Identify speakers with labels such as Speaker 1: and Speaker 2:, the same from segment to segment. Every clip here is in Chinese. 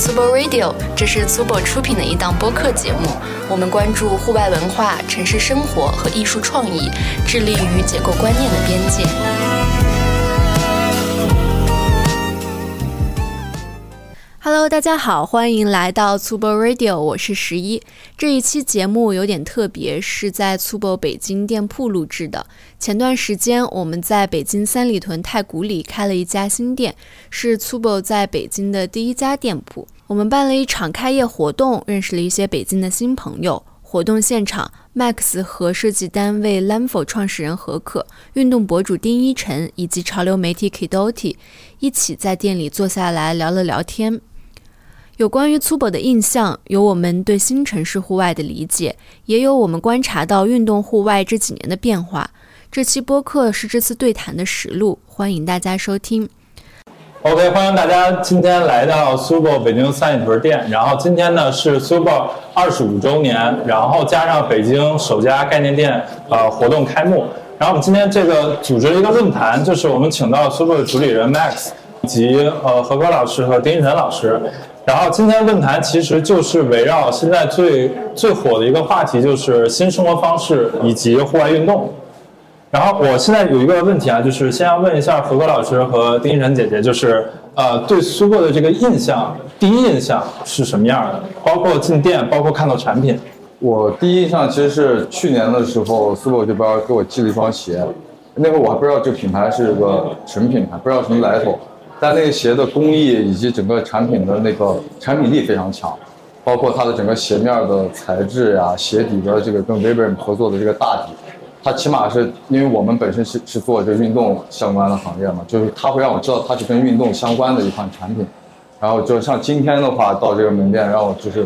Speaker 1: Super Radio，这是 Subo 出品的一档播客节目。我们关注户外文化、城市生活和艺术创意，致力于解构观念的边界。Hello，大家好，欢迎来到 Tubo Radio，我是十一。这一期节目有点特别，是在 Tubo 北京店铺录制的。前段时间我们在北京三里屯太古里开了一家新店，是 Tubo 在北京的第一家店铺。我们办了一场开业活动，认识了一些北京的新朋友。活动现场，Max 和设计单位 Lamfo 创始人何可、运动博主丁一晨以及潮流媒体 Kidoti 一起在店里坐下来聊了聊天。有关于粗暴的印象，有我们对新城市户外的理解，也有我们观察到运动户外这几年的变化。这期播客是这次对谈的实录，欢迎大家收听。
Speaker 2: OK，欢迎大家今天来到 Subo 北京三里屯店。然后今天呢是 Subo 二十五周年，然后加上北京首家概念店呃活动开幕。然后我们今天这个组织了一个论坛，就是我们请到 Subo 的主理人 Max 以及呃何哥老师和丁一晨老师。然后今天论坛其实就是围绕现在最最火的一个话题，就是新生活方式以及户外运动。然后我现在有一个问题啊，就是先要问一下何哥老师和丁一晨姐姐，就是呃对苏泊的这个印象，第一印象是什么样的？包括进店，包括看到产品。
Speaker 3: 我第一印象其实是去年的时候，苏泊这边给我寄了一双鞋，那会我还不知道这品牌是个什么品牌，不知道什么来头。但那个鞋的工艺以及整个产品的那个产品力非常强，包括它的整个鞋面的材质呀，鞋底的这个跟 Viber 合作的这个大底，它起码是因为我们本身是是做这运动相关的行业嘛，就是它会让我知道它是跟运动相关的一款产品。然后就像今天的话到这个门店，让我就是，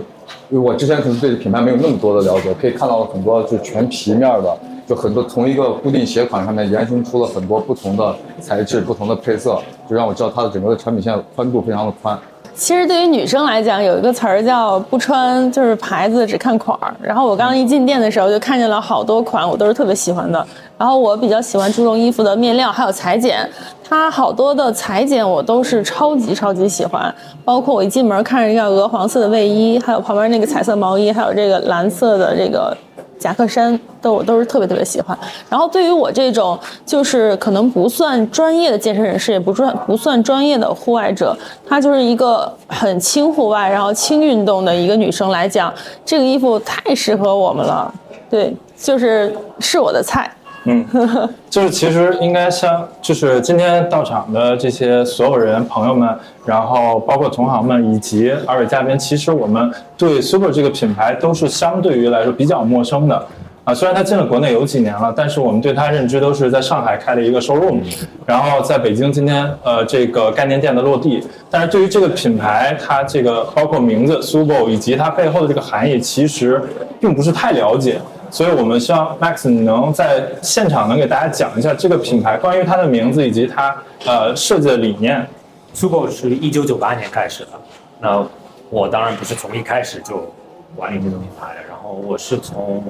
Speaker 3: 因为我之前可能对品牌没有那么多的了解，可以看到很多就全皮面的。就很多从一个固定鞋款上面延伸出了很多不同的材质、不同的配色，就让我知道它的整个的产品线宽度非常的宽。
Speaker 4: 其实对于女生来讲，有一个词儿叫“不穿就是牌子，只看款儿”。然后我刚刚一进店的时候，就看见了好多款，我都是特别喜欢的。然后我比较喜欢注重衣服的面料还有裁剪，它好多的裁剪我都是超级超级喜欢。包括我一进门看着一个鹅黄色的卫衣，还有旁边那个彩色毛衣，还有这个蓝色的这个。夹克衫都我都是特别特别喜欢，然后对于我这种就是可能不算专业的健身人士，也不专不算专业的户外者，她就是一个很轻户外，然后轻运动的一个女生来讲，这个衣服太适合我们了，对，就是是我的菜。
Speaker 2: 嗯，就是其实应该像，就是今天到场的这些所有人、朋友们，然后包括同行们以及二位嘉宾，其实我们对 Super 这个品牌都是相对于来说比较陌生的啊。虽然它进了国内有几年了，但是我们对它认知都是在上海开了一个 showroom，然后在北京今天呃这个概念店的落地。但是对于这个品牌，它这个包括名字 Super 以及它背后的这个含义，其实并不是太了解。所以我们希望 Max 能在现场能给大家讲一下这个品牌关于它的名字以及它呃设计的理念。
Speaker 5: Subo 是一九九八年开始的，那我当然不是从一开始就管理这个品牌的，然后我是从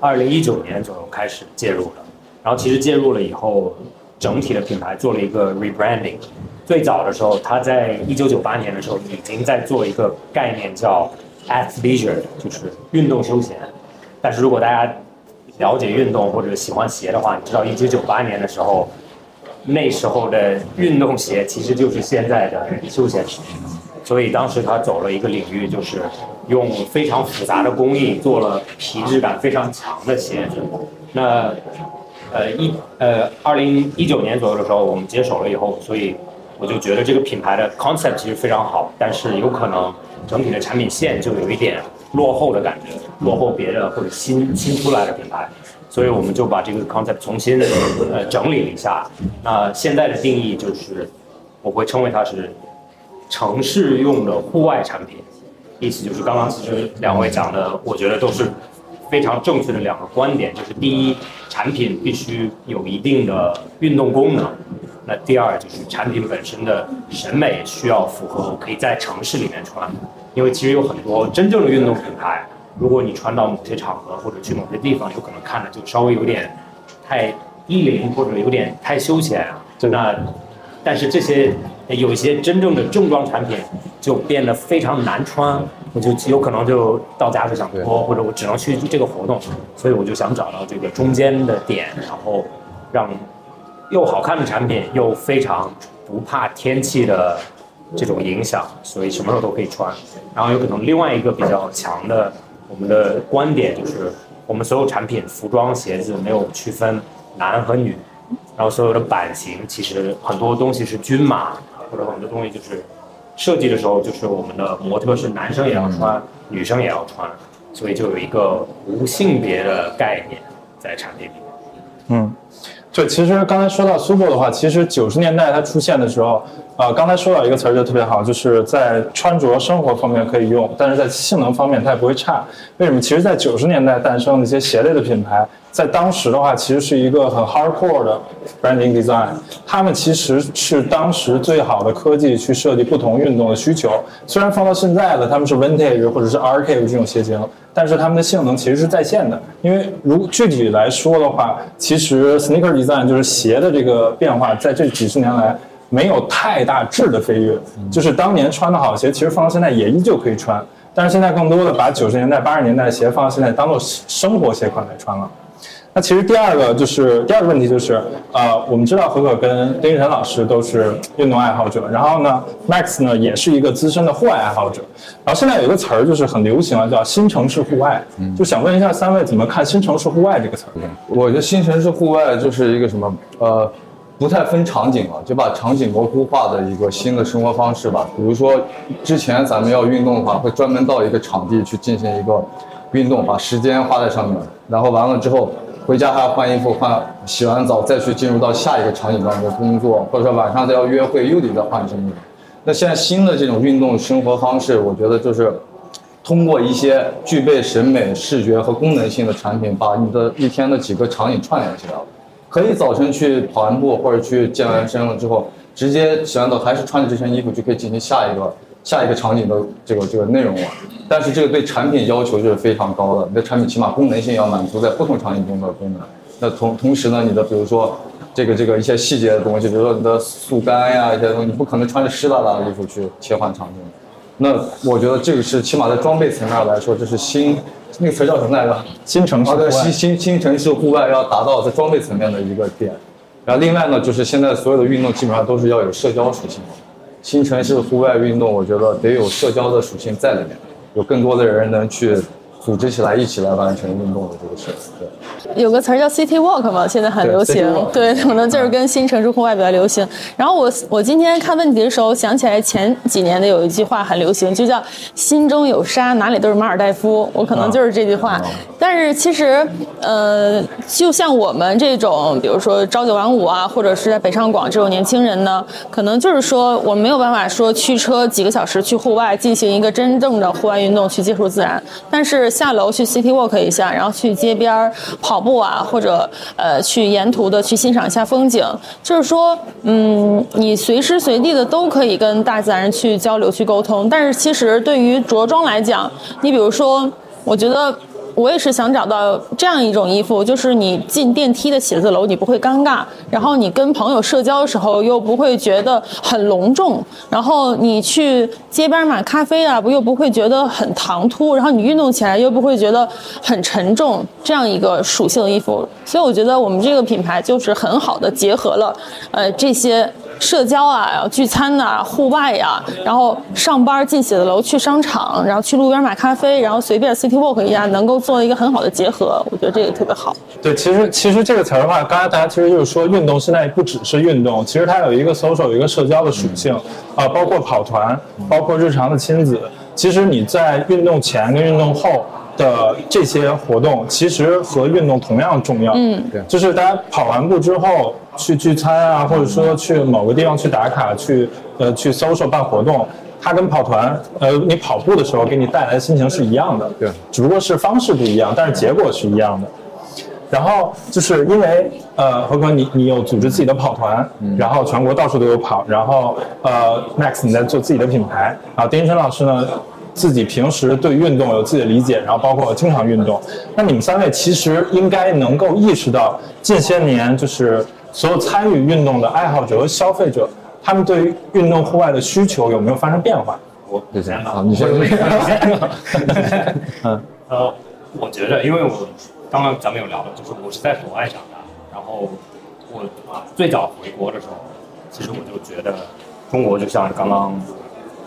Speaker 5: 二零一九年左右开始介入的，然后其实介入了以后，整体的品牌做了一个 rebranding。最早的时候，他在一九九八年的时候已经在做一个概念叫 athleisure，就是运动休闲。但是如果大家了解运动或者喜欢鞋的话，你知道一九九八年的时候，那时候的运动鞋其实就是现在的休闲鞋，所以当时他走了一个领域，就是用非常复杂的工艺做了皮质感非常强的鞋子。那呃一呃二零一九年左右的时候，我们接手了以后，所以我就觉得这个品牌的 concept 其实非常好，但是有可能整体的产品线就有一点。落后的感觉，落后别的或者新新出来的品牌，所以我们就把这个 concept 重新呃整理了一下。那现在的定义就是，我会称为它是城市用的户外产品，意思就是刚刚其实两位讲的，我觉得都是非常正确的两个观点，就是第一，产品必须有一定的运动功能。那第二就是产品本身的审美需要符合，可以在城市里面穿。因为其实有很多真正的运动品牌，如果你穿到某些场合或者去某些地方，有可能看着就稍微有点太低龄或者有点太休闲。那但是这些有一些真正的正装产品就变得非常难穿，我就有可能就到家就想脱，或者我只能去这个活动，所以我就想找到这个中间的点，然后让又好看的产品又非常不怕天气的这种影响，所以什么时候都可以穿。然后有可能另外一个比较强的我们的观点就是，我们所有产品服装鞋子没有区分男和女。然后所有的版型其实很多东西是均码，或者很多东西就是设计的时候就是我们的模特是男生也要穿，女生也要穿，所以就有一个无性别的概念在产品里面。
Speaker 2: 嗯，对，其实刚才说到 Super 的话，其实九十年代它出现的时候，呃，刚才说到一个词儿就特别好，就是在穿着生活方面可以用，但是在性能方面它也不会差。为什么？其实，在九十年代诞生的一些鞋类的品牌。在当时的话，其实是一个很 hardcore 的 branding design。他们其实是当时最好的科技去设计不同运动的需求。虽然放到现在的他们是 vintage 或者是 archive 这种鞋型，但是他们的性能其实是在线的。因为如具体来说的话，其实 sneaker design 就是鞋的这个变化，在这几十年来没有太大质的飞跃。就是当年穿的好鞋，其实放到现在也依旧可以穿。但是现在更多的把九十年代、八十年代的鞋放到现在当做生活鞋款来穿了。那其实第二个就是第二个问题就是，呃，我们知道何可跟丁玉晨老师都是运动爱好者，然后呢，Max 呢也是一个资深的户外爱好者，然后现在有一个词儿就是很流行啊，叫新城市户外，就想问一下三位怎么看新城市户外这个词儿？
Speaker 3: 我觉得新城市户外就是一个什么，呃，不太分场景了，就把场景模糊化的一个新的生活方式吧。比如说之前咱们要运动的话，会专门到一个场地去进行一个运动，把时间花在上面，然后完了之后。回家还要换衣服，换洗完澡再去进入到下一个场景当中工作，或者说晚上再要约会又得再换身衣服。那现在新的这种运动生活方式，我觉得就是通过一些具备审美、视觉和功能性的产品，把你的一天的几个场景串联起来了。可以早晨去跑完步或者去健完身了之后，直接洗完澡还是穿着这身衣服就可以进行下一个。下一个场景的这个这个内容了，但是这个对产品要求就是非常高的，你的产品起码功能性要满足在不同场景中的功能。那同同时呢，你的比如说这个这个一些细节的东西，比如说你的速干呀一些东西，你不可能穿着湿哒哒的衣服去切换场景。那我觉得这个是起码在装备层面来说，这是新那个词叫什么来着？
Speaker 2: 新城市啊，对。
Speaker 3: 新新新城市户外要达到在装备层面的一个点。然后另外呢，就是现在所有的运动基本上都是要有社交属性。新城市户外运动，我觉得得有社交的属性在里面，有更多的人能去组织起来，一起来完成运动的这个事。对。
Speaker 4: 有个词儿叫 City Walk 嘛，现在很流行。对，可能就是跟新城市户外比较流行。然后我我今天看问题的时候，想起来前几年的有一句话很流行，就叫“心中有沙，哪里都是马尔代夫”。我可能就是这句话。但是其实，呃，就像我们这种，比如说朝九晚五啊，或者是在北上广这种年轻人呢，可能就是说我没有办法说驱车几个小时去户外进行一个真正的户外运动，去接触自然。但是下楼去 City Walk 一下，然后去街边跑。步啊，或者呃，去沿途的去欣赏一下风景，就是说，嗯，你随时随地的都可以跟大自然去交流、去沟通。但是其实对于着装来讲，你比如说，我觉得。我也是想找到这样一种衣服，就是你进电梯的写字楼你不会尴尬，然后你跟朋友社交的时候又不会觉得很隆重，然后你去街边买咖啡啊，不又不会觉得很唐突，然后你运动起来又不会觉得很沉重，这样一个属性的衣服。所以我觉得我们这个品牌就是很好的结合了，呃这些。社交啊，聚餐呐，户外呀，然后上班进写字楼，去商场，然后去路边买咖啡，然后随便 city walk 一下，能够做一个很好的结合，我觉得这个特别好。
Speaker 2: 对，其实其实这个词儿的话，刚才大家其实就是说，运动现在不只是运动，其实它有一个 social，有一个社交的属性啊，包括跑团，包括日常的亲子。其实你在运动前跟运动后。的这些活动其实和运动同样重要。
Speaker 4: 嗯，
Speaker 2: 对，就是大家跑完步之后去聚餐啊，或者说去某个地方去打卡，去呃去 social 办活动，它跟跑团呃你跑步的时候给你带来的心情是一样的。
Speaker 3: 对，
Speaker 2: 只不过是方式不一样，但是结果是一样的。然后就是因为呃，何哥你你有组织自己的跑团，然后全国到处都有跑，然后呃，Max 你在做自己的品牌，然后丁一晨老师呢自己平时对运动有自己的理解，然后包括经常运动。那你们三位其实应该能够意识到近些年就是所有参与运动的爱好者和消费者，他们对于运动户外的需求有没有发生变化？
Speaker 5: 我
Speaker 3: 就这样。你先。
Speaker 2: 嗯
Speaker 5: 呃，我觉得，因为我刚刚咱们有聊到，就是我是在国外长大，然后我最早回国的时候，其实我就觉得中国就像刚刚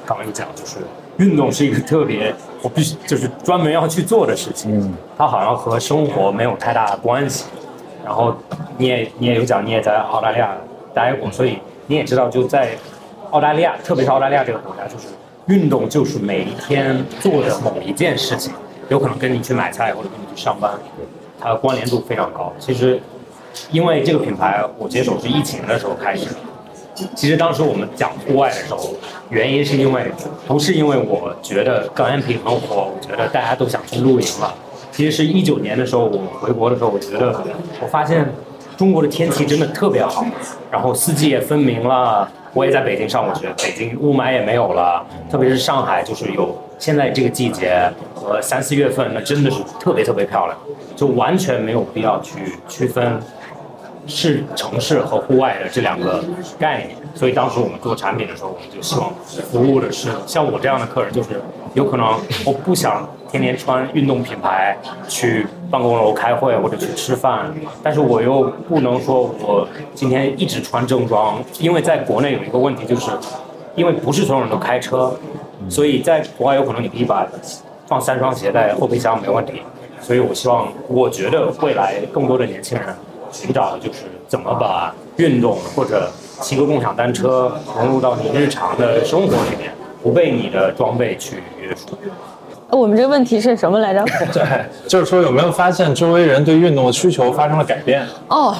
Speaker 5: 刚刚有讲，就是运动是一个特别我必须就是专门要去做的事情，
Speaker 3: 嗯。
Speaker 5: 它好像和生活没有太大的关系。然后你也你也有讲，你也在澳大利亚待过，所以你也知道，就在澳大利亚，特别是澳大利亚这个国家，就是运动就是每一天做的某一件事情，有可能跟你去买菜或者跟你去上班，它的关联度非常高。其实，因为这个品牌我接手是疫情的时候开始，其实当时我们讲户外的时候，原因是因为不是因为我觉得高原品很火，我觉得大家都想去露营了。其实是一九年的时候，我回国的时候，我觉得我发现中国的天气真的特别好，然后四季也分明了。我也在北京上过学，北京雾霾也没有了，特别是上海，就是有现在这个季节和三四月份，那真的是特别特别漂亮，就完全没有必要去区分是城市和户外的这两个概念，所以当时我们做产品的时候，我们就希望服务的是像我这样的客人，就是有可能我不想天天穿运动品牌去办公楼开会或者去吃饭，但是我又不能说我今天一直穿正装，因为在国内有一个问题就是，因为不是所有人都开车，所以在国外有可能你可以把放三双鞋在后备箱没问题，所以我希望，我觉得未来更多的年轻人寻找的就是怎么把运动或者骑个共享单车融入到你日常的生活里面，不被你的装备去约束。
Speaker 4: 呃我们这个问题是什么来着？
Speaker 2: 对，就是说有没有发现周围人对运动的需求发生了改变？
Speaker 4: 哦，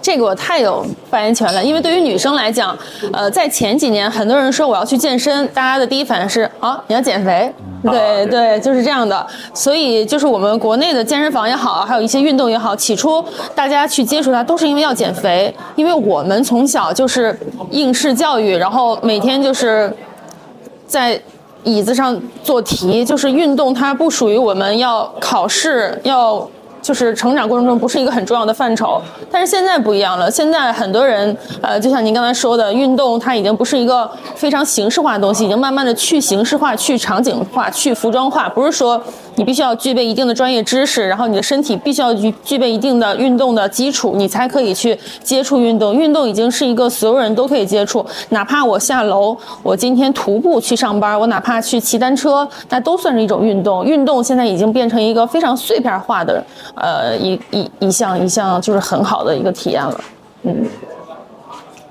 Speaker 4: 这个我太有发言权了，因为对于女生来讲，呃，在前几年，很多人说我要去健身，大家的第一反应是啊，你要减肥，对对，就是这样的。所以就是我们国内的健身房也好，还有一些运动也好，起初大家去接触它都是因为要减肥，因为我们从小就是应试教育，然后每天就是在椅子上做题，就是运动，它不属于我们要考试要。就是成长过程中不是一个很重要的范畴，但是现在不一样了。现在很多人，呃，就像您刚才说的，运动它已经不是一个非常形式化的东西，已经慢慢的去形式化、去场景化、去服装化。不是说你必须要具备一定的专业知识，然后你的身体必须要具具备一定的运动的基础，你才可以去接触运动。运动已经是一个所有人都可以接触，哪怕我下楼，我今天徒步去上班，我哪怕去骑单车，那都算是一种运动。运动现在已经变成一个非常碎片化的。呃，一一一项一项就是很好的一个体验了，嗯。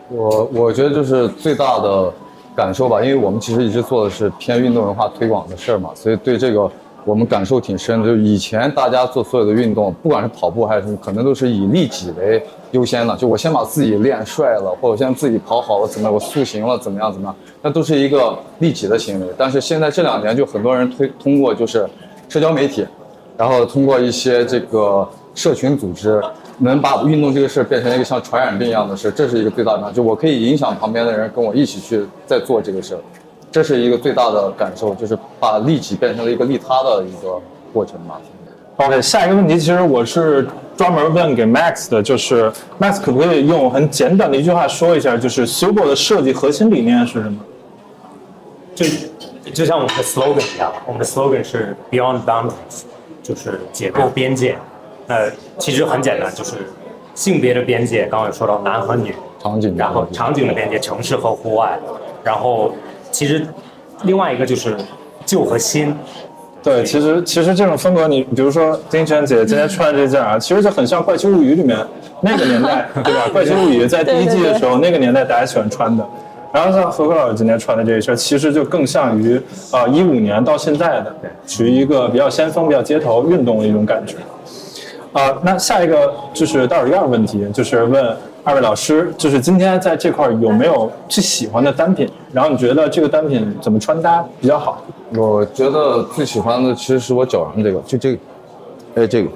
Speaker 3: 我我觉得就是最大的感受吧，因为我们其实一直做的是偏运动文化推广的事儿嘛，所以对这个我们感受挺深的。就以前大家做所有的运动，不管是跑步还是什么，可能都是以利己为优先的，就我先把自己练帅了，或者先自己跑好了，怎么样，我塑形了，怎么样怎么样，那都是一个利己的行为。但是现在这两年，就很多人推通过就是社交媒体。然后通过一些这个社群组织，能把运动这个事变成一个像传染病一样的事，这是一个最大的。就我可以影响旁边的人跟我一起去在做这个事儿，这是一个最大的感受，就是把利己变成了一个利他的一个过程吧。
Speaker 2: OK，下一个问题其实我是专门问给 Max 的，就是 Max 可不可以用很简短的一句话说一下，就是 Subo 的设计核心理念是什么？
Speaker 5: 就就像我们的 slogan 一样，我们的 slogan 是 Beyond Boundaries。就是解构边界，呃其实很简单，就是性别的边界，刚刚有说到男和女，
Speaker 3: 场景，
Speaker 5: 然后场景的边界，城市和户外，然后其实另外一个就是旧和新。
Speaker 2: 对，其实其实这种风格，你比如说丁泉姐 今天穿的这件啊，其实就很像《怪奇物语》里面那个年代，对吧？《怪奇物语》在第一季的时候，那个年代大家喜欢穿的。然后像何科老师今天穿的这一身，其实就更像于啊一五年到现在的，属于一个比较先锋、比较街头运动的一种感觉。啊，那下一个就是倒数第二个问题，就是问二位老师，就是今天在这块有没有最喜欢的单品？然后你觉得这个单品怎么穿搭比较好？
Speaker 3: 我觉得最喜欢的其实是我脚上这个，就这个，哎，这个，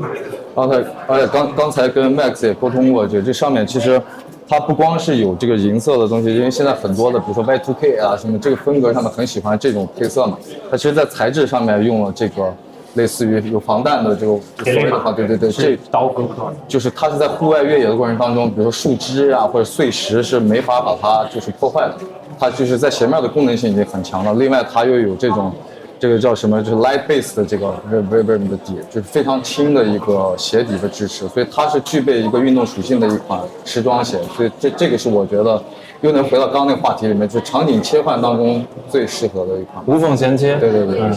Speaker 3: 刚才而且刚刚才跟 Max 也沟通过，就这上面其实它不光是有这个银色的东西，因为现在很多的，比如说 Y2K 啊什么这个风格上面很喜欢这种配色嘛，它其实在材质上面用了这个类似于有防弹的这个所谓的话，对对对，这
Speaker 5: 刀割刻的。
Speaker 3: 就是它是在户外越野的过程当中，比如说树枝啊或者碎石是没法把它就是破坏的，它就是在鞋面的功能性已经很强了。另外它又有这种这个叫什么，就是 light base 的这个 vibram 的底，就是非常轻的一个鞋底的支持，所以它是具备一个运动属性的一款时装鞋。所以这这个是我觉得又能回到刚刚那个话题里面，就是场景切换当中最适合的一款。
Speaker 2: 无缝衔接。
Speaker 3: 对对对。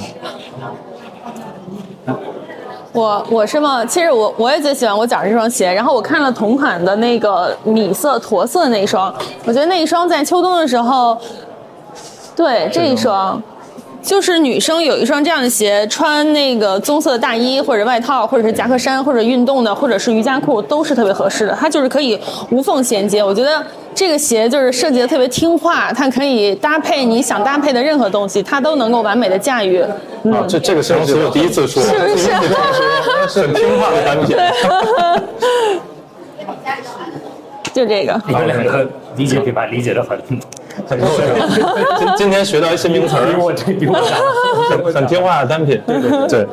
Speaker 4: 我我是吗？其实我我也最喜欢我脚上这双鞋，然后我看了同款的那个米色驼色的那一双，我觉得那一双在秋冬的时候，对这一双。就是女生有一双这样的鞋，穿那个棕色的大衣或者外套，或者是夹克衫，或者运动的，或者是瑜伽裤，都是特别合适的。它就是可以无缝衔接。我觉得这个鞋就是设计的特别听话，它可以搭配你想搭配的任何东西，它都能够完美的驾驭。嗯，
Speaker 2: 啊，这这个形容词我第一次说，
Speaker 4: 是不是？
Speaker 2: 是很听话的单品。
Speaker 4: 就这个。
Speaker 5: 你们两个理解品牌理解的很很深。
Speaker 2: 今今天学到一些名词儿，
Speaker 5: 比我这比我讲
Speaker 2: 很听话的单品。对对对。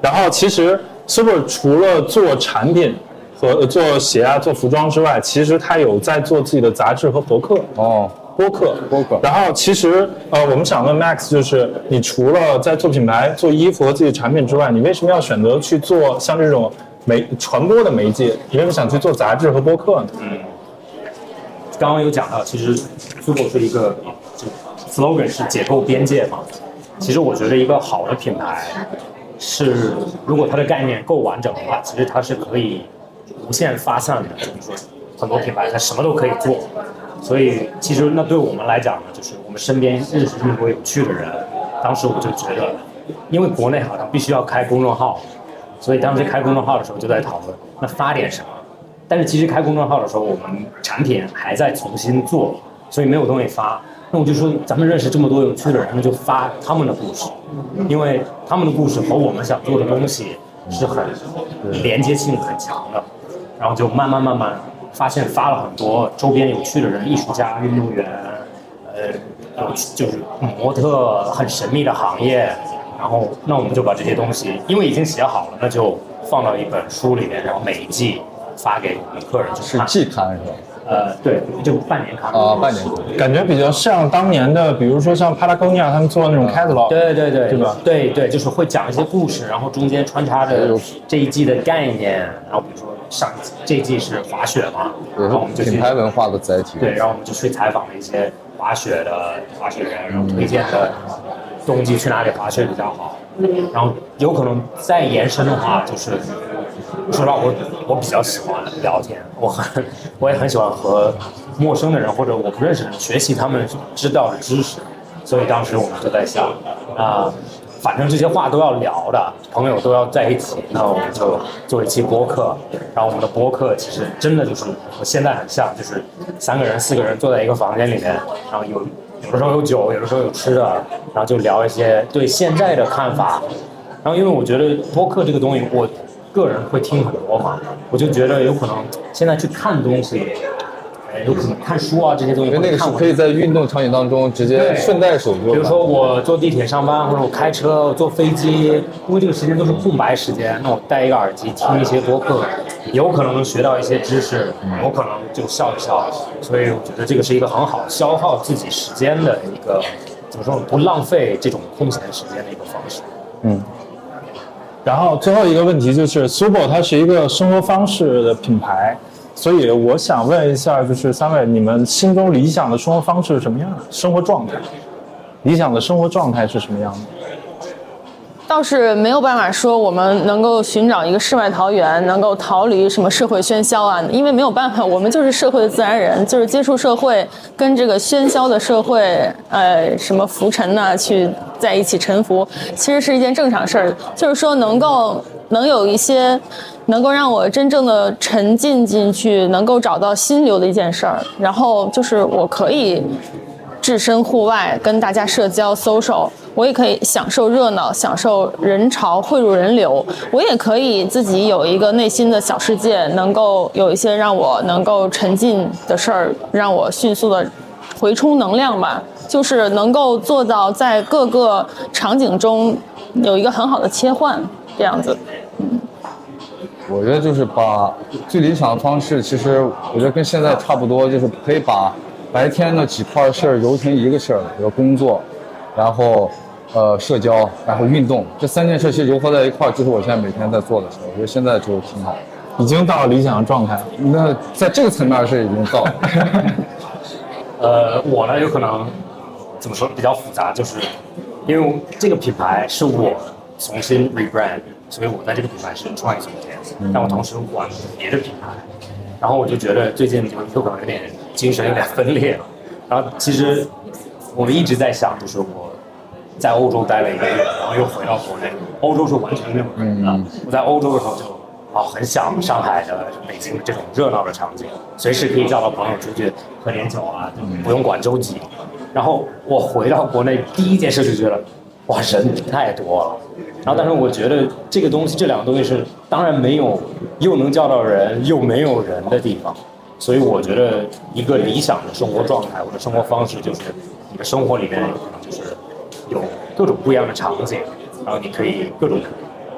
Speaker 2: 然后其实 Super 除了做产品和做鞋啊、做服装之外，其实他有在做自己的杂志和博客。
Speaker 3: 哦，
Speaker 2: 播客，
Speaker 3: 播客
Speaker 2: 然后其实呃，我们想问 Max，就是你除了在做品牌、做衣服和自己产品之外，你为什么要选择去做像这种媒传播的媒介？你为什么想去做杂志和播客呢？
Speaker 5: 刚刚有讲到，其实 Super 是一个就 slogan 是解构边界嘛。其实我觉得一个好的品牌是，如果它的概念够完整的话，其实它是可以无限发散的。就是说，很多品牌它什么都可以做。所以其实那对我们来讲呢，就是我们身边认识这么多有趣的人，当时我就觉得，因为国内好像必须要开公众号，所以当时开公众号的时候就在讨论，那发点什么。但是其实开公众号的时候，我们产品还在重新做，所以没有东西发。那我就说，咱们认识这么多有趣的人，那就发他们的故事，因为他们的故事和我们想做的东西是很连接性很强的。然后就慢慢慢慢发现发了很多周边有趣的人，艺术家、运动员，呃，有趣就是模特很神秘的行业。然后那我们就把这些东西，因为已经写好了，那就放到一本书里面，然后每一季。发给我们客人去
Speaker 3: 是，季刊是吧？
Speaker 5: 呃，对，就半年刊
Speaker 3: 啊，半年刊。
Speaker 2: 感觉比较像当年的，比如说像帕拉贡尼亚他们做的那种 catalog，
Speaker 5: 对对对，
Speaker 2: 对吧？
Speaker 5: 对对，就是会讲一些故事，然后中间穿插着这一季的概念，然后比如说上一季这一季是滑雪嘛，
Speaker 3: 也
Speaker 5: 然后我们就
Speaker 3: 品牌文化的载体。
Speaker 5: 对，然后我们就去采访了一些滑雪的滑雪人，然后推荐的冬季去哪里滑雪比较好。然后有可能再延伸的话，就是说实话，我我比较喜欢聊天，我很我也很喜欢和陌生的人或者我不认识的人学习他们知道的知识。所以当时我们就在想，啊、反正这些话都要聊的，朋友都要在一起，那我们就做一期播客。然后我们的播客其实真的就是和现在很像，就是三个人、四个人坐在一个房间里面，然后有有的时候有酒，有的时候有吃的，然后就聊一些对现在的看法。然后因为我觉得播客这个东西，我个人会听很多嘛，我就觉得有可能现在去看东西，哎，有可能看书啊这些东西，
Speaker 3: 因为那个是可以在运动场景当中直接顺带手就。
Speaker 5: 比如说我坐地铁上班，或者我开车、我坐飞机，因为这个时间都是空白时间，那我戴一个耳机听一些播客，有可能能学到一些知识，有可能就笑一笑。所以我觉得这个是一个很好消耗自己时间的一个，怎么说呢不浪费这种空闲时间的一个方式。
Speaker 2: 然后最后一个问题就是 Subo 它是一个生活方式的品牌，所以我想问一下，就是三位，你们心中理想的生活方式是什么样的？生活状态，理想的生活状态是什么样的？
Speaker 4: 倒是没有办法说我们能够寻找一个世外桃源，能够逃离什么社会喧嚣啊，因为没有办法，我们就是社会的自然人，就是接触社会，跟这个喧嚣的社会，呃，什么浮沉呐、去在一起沉浮，其实是一件正常事儿。就是说，能够能有一些能够让我真正的沉浸进去，能够找到心流的一件事儿。然后就是我可以置身户外，跟大家社交 social，我也可以享受热闹，享受人潮汇入人流。我也可以自己有一个内心的小世界，能够有一些让我能够沉浸的事儿，让我迅速的回充能量吧。就是能够做到在各个场景中有一个很好的切换，这样子。
Speaker 3: 嗯我觉得就是把最理想的方式，其实我觉得跟现在差不多，就是可以把白天的几块事儿揉成一个事儿，比如工作，然后呃社交，然后运动，这三件事其实融合在一块儿，就是我现在每天在做的事儿。我觉得现在就挺好，
Speaker 2: 已经到了理想的状态。
Speaker 3: 那在这个层面是已经到了。
Speaker 5: 呃，我呢有可能怎么说比较复杂，就是因为这个品牌是我重新 rebrand。所以我在这个品牌是创意总监，但我同时管别的品牌，然后我就觉得最近就有可能有点精神有点分裂了。然后其实我们一直在想，就是我在欧洲待了一个月，然后又回到国内，欧洲是完全没有人的。我在欧洲的时候就啊很想上海的、北京的这种热闹的场景，随时可以叫到朋友出去喝点酒啊，不用管周几。然后我回到国内第一件事就觉得。哇，人太多了，然后但是我觉得这个东西，这两个东西是当然没有又能叫到人又没有人的地方，所以我觉得一个理想的生活状态我的生活方式就是你的生活里面就是有各种不一样的场景，然后你可以各种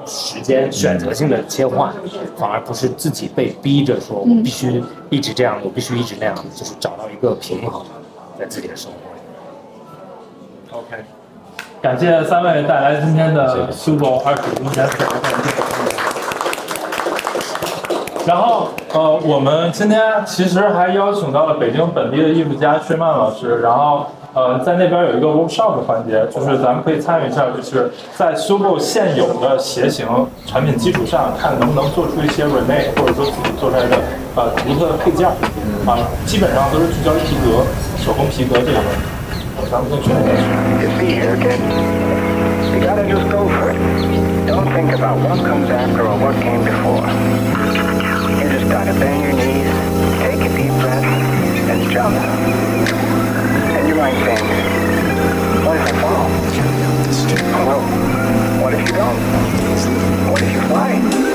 Speaker 5: 时间选择性的切换，反而不是自己被逼着说我必须一直这样，我必须一直那样，就是找到一个平衡在自己的生活
Speaker 2: 里。OK。感谢三位带来今天的 Super 二十年然后，呃，我们今天其实还邀请到了北京本地的艺术家薛曼老师。然后，呃，在那边有一个 workshop 的环节，就是咱们可以参与一下，就是在收购现有的鞋型产品基础上，看能不能做出一些 remay，或者说自己做出来的呃独特的配件儿啊，基本上都是聚焦皮革、手工皮革这
Speaker 6: 一门。咱们可去那边。doing things. What if I fall? Hello? What if you don't? What if you fly?